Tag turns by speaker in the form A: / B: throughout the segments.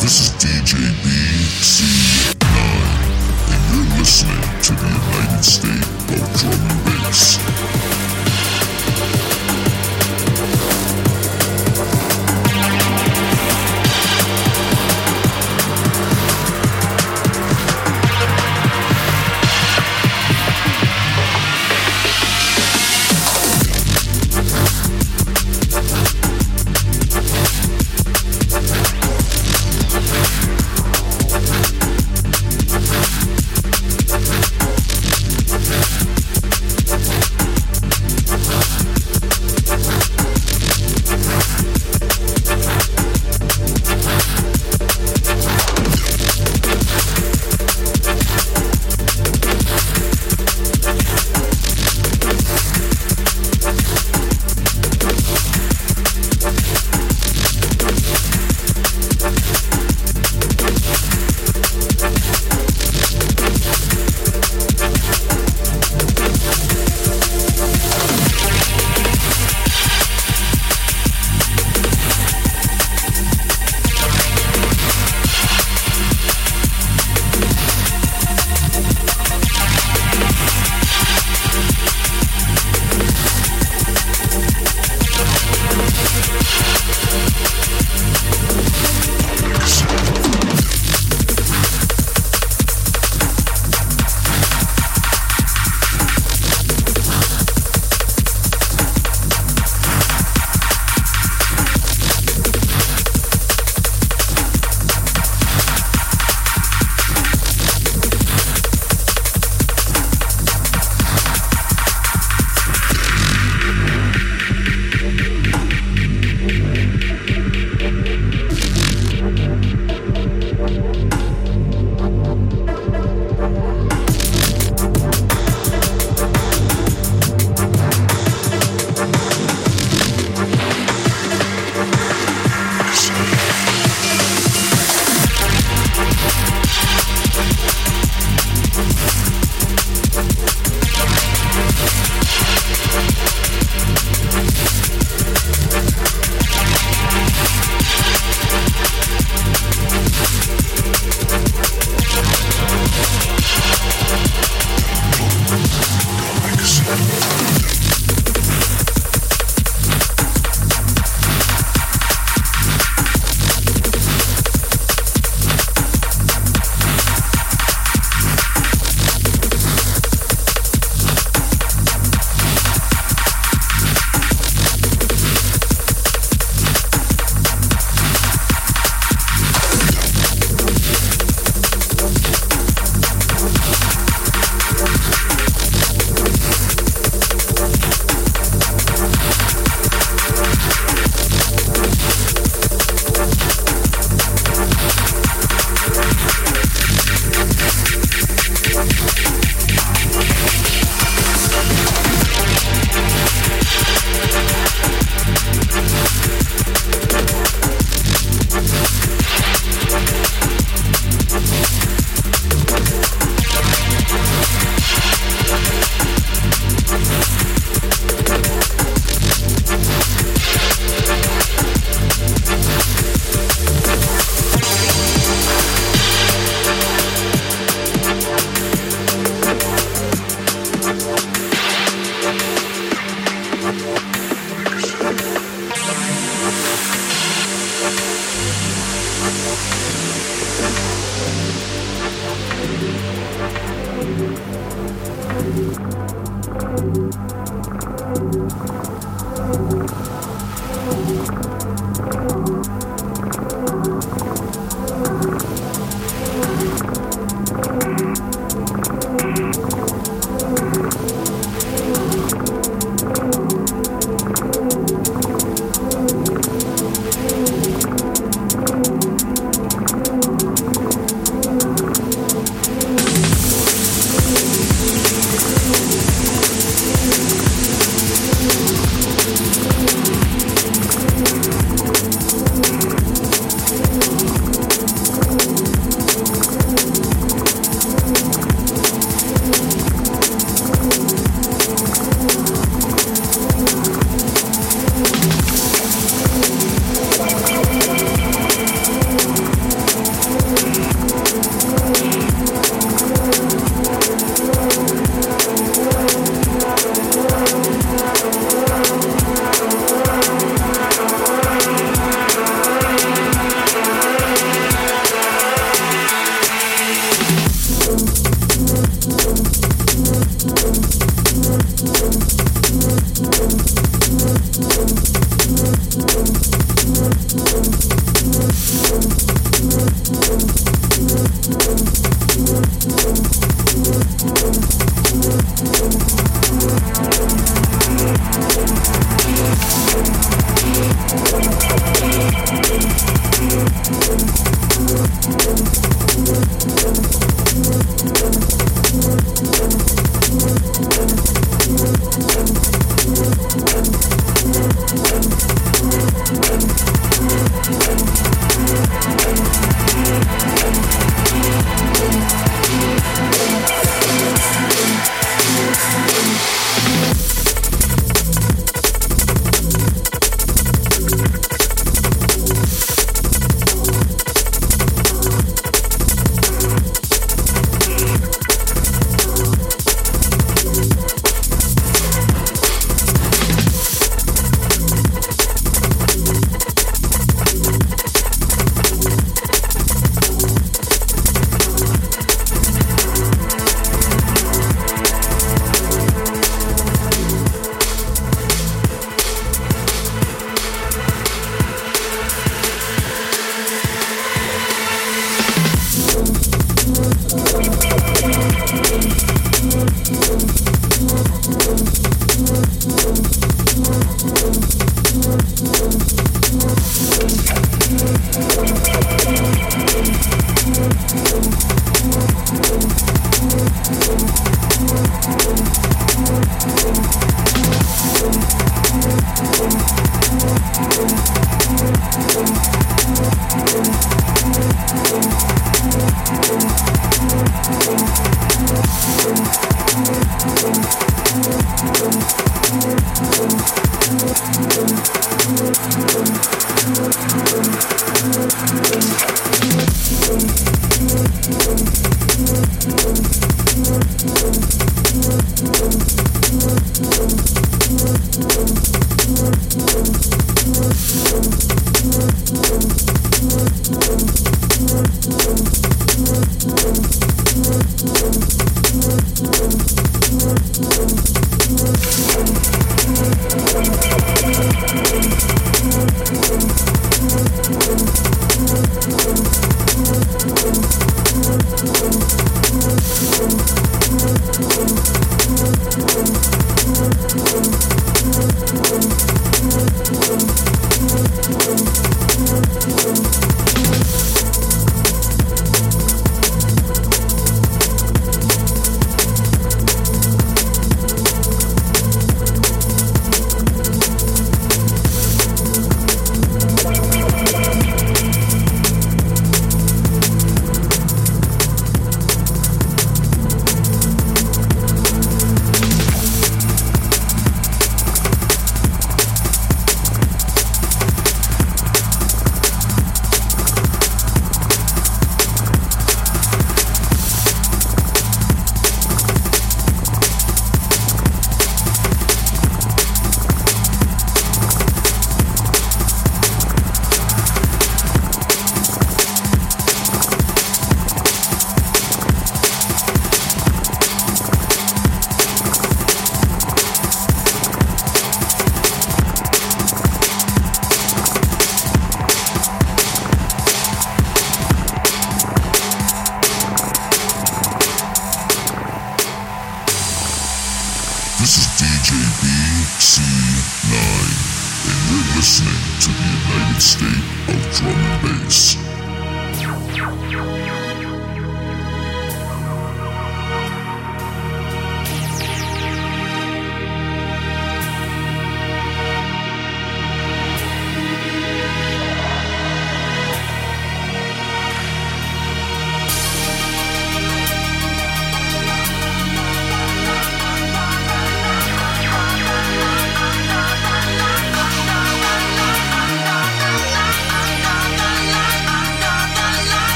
A: This is DJ BC9, and you're listening to the United States of Drum and Bass.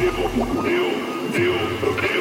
B: eu, eu, eu.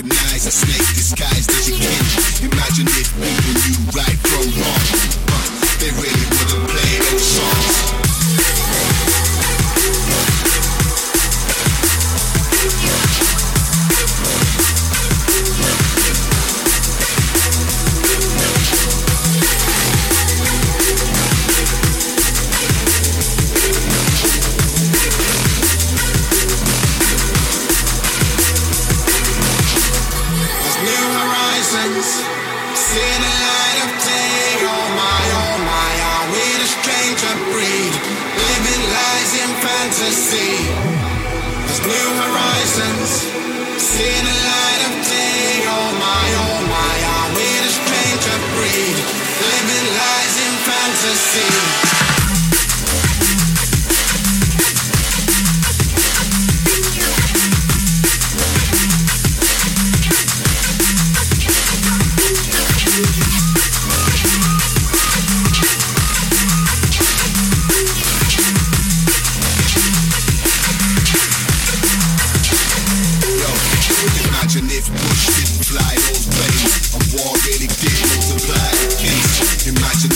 C: recognize I snake this didn't fly those planes. A war really did multiply the case. Imagine